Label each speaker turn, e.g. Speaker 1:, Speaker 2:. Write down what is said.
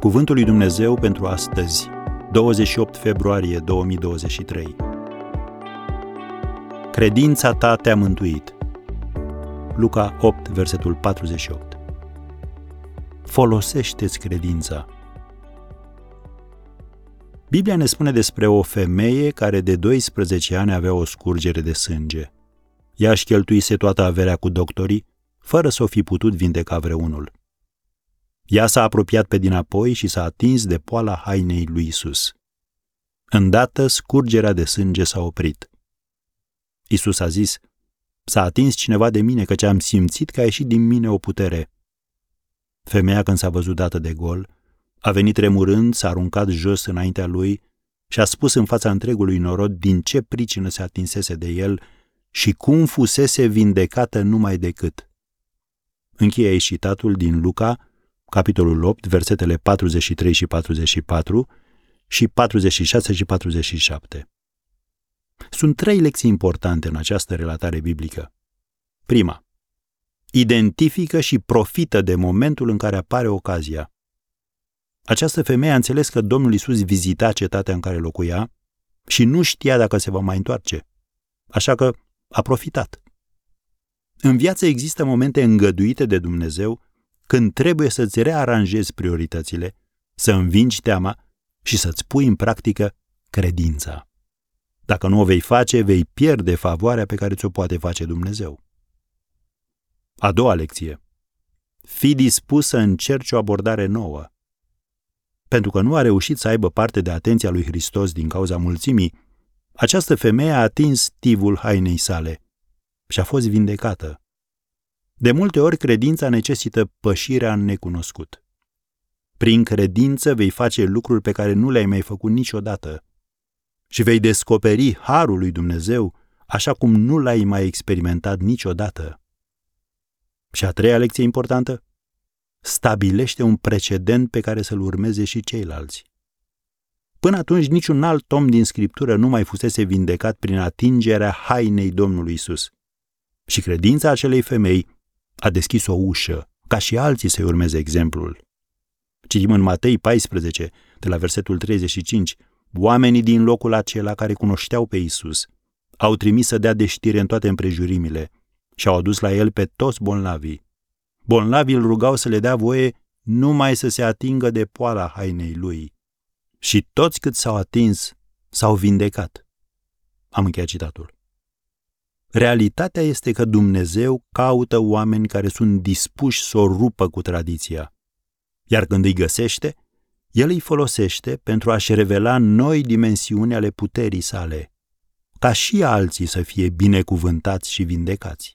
Speaker 1: Cuvântul lui Dumnezeu pentru astăzi, 28 februarie 2023. Credința ta te-a mântuit. Luca 8, versetul 48. Folosește-ți credința. Biblia ne spune despre o femeie care de 12 ani avea o scurgere de sânge. Ea își cheltuise toată averea cu doctorii, fără să o fi putut vindeca vreunul. Ea s-a apropiat pe dinapoi și s-a atins de poala hainei lui Isus. Îndată scurgerea de sânge s-a oprit. Isus a zis, S-a atins cineva de mine, căci am simțit că a ieșit din mine o putere. Femeia, când s-a văzut dată de gol, a venit tremurând, s-a aruncat jos înaintea lui și a spus în fața întregului norod din ce pricină se atinsese de el și cum fusese vindecată numai decât. Încheie aici citatul din Luca, capitolul 8, versetele 43 și 44 și 46 și 47. Sunt trei lecții importante în această relatare biblică. Prima. Identifică și profită de momentul în care apare ocazia. Această femeie a înțeles că Domnul Isus vizita cetatea în care locuia și nu știa dacă se va mai întoarce. Așa că a profitat. În viață există momente îngăduite de Dumnezeu când trebuie să-ți rearanjezi prioritățile, să învingi teama și să-ți pui în practică credința. Dacă nu o vei face, vei pierde favoarea pe care ți-o poate face Dumnezeu. A doua lecție. Fii dispus să încerci o abordare nouă. Pentru că nu a reușit să aibă parte de atenția lui Hristos din cauza mulțimii, această femeie a atins tivul hainei sale și a fost vindecată. De multe ori, credința necesită pășirea în necunoscut. Prin credință vei face lucruri pe care nu le-ai mai făcut niciodată și vei descoperi harul lui Dumnezeu așa cum nu l-ai mai experimentat niciodată. Și a treia lecție importantă? Stabilește un precedent pe care să-l urmeze și ceilalți. Până atunci niciun alt om din Scriptură nu mai fusese vindecat prin atingerea hainei Domnului Isus. Și credința acelei femei a deschis o ușă, ca și alții să-i urmeze exemplul. Citim în Matei 14, de la versetul 35, oamenii din locul acela care cunoșteau pe Isus au trimis să dea de știre în toate împrejurimile și au adus la el pe toți bolnavii. Bolnavii îl rugau să le dea voie numai să se atingă de poala hainei lui. Și toți cât s-au atins, s-au vindecat. Am încheiat citatul. Realitatea este că Dumnezeu caută oameni care sunt dispuși să o rupă cu tradiția. Iar când îi găsește, el îi folosește pentru a-și revela noi dimensiuni ale puterii sale, ca și alții să fie binecuvântați și vindecați.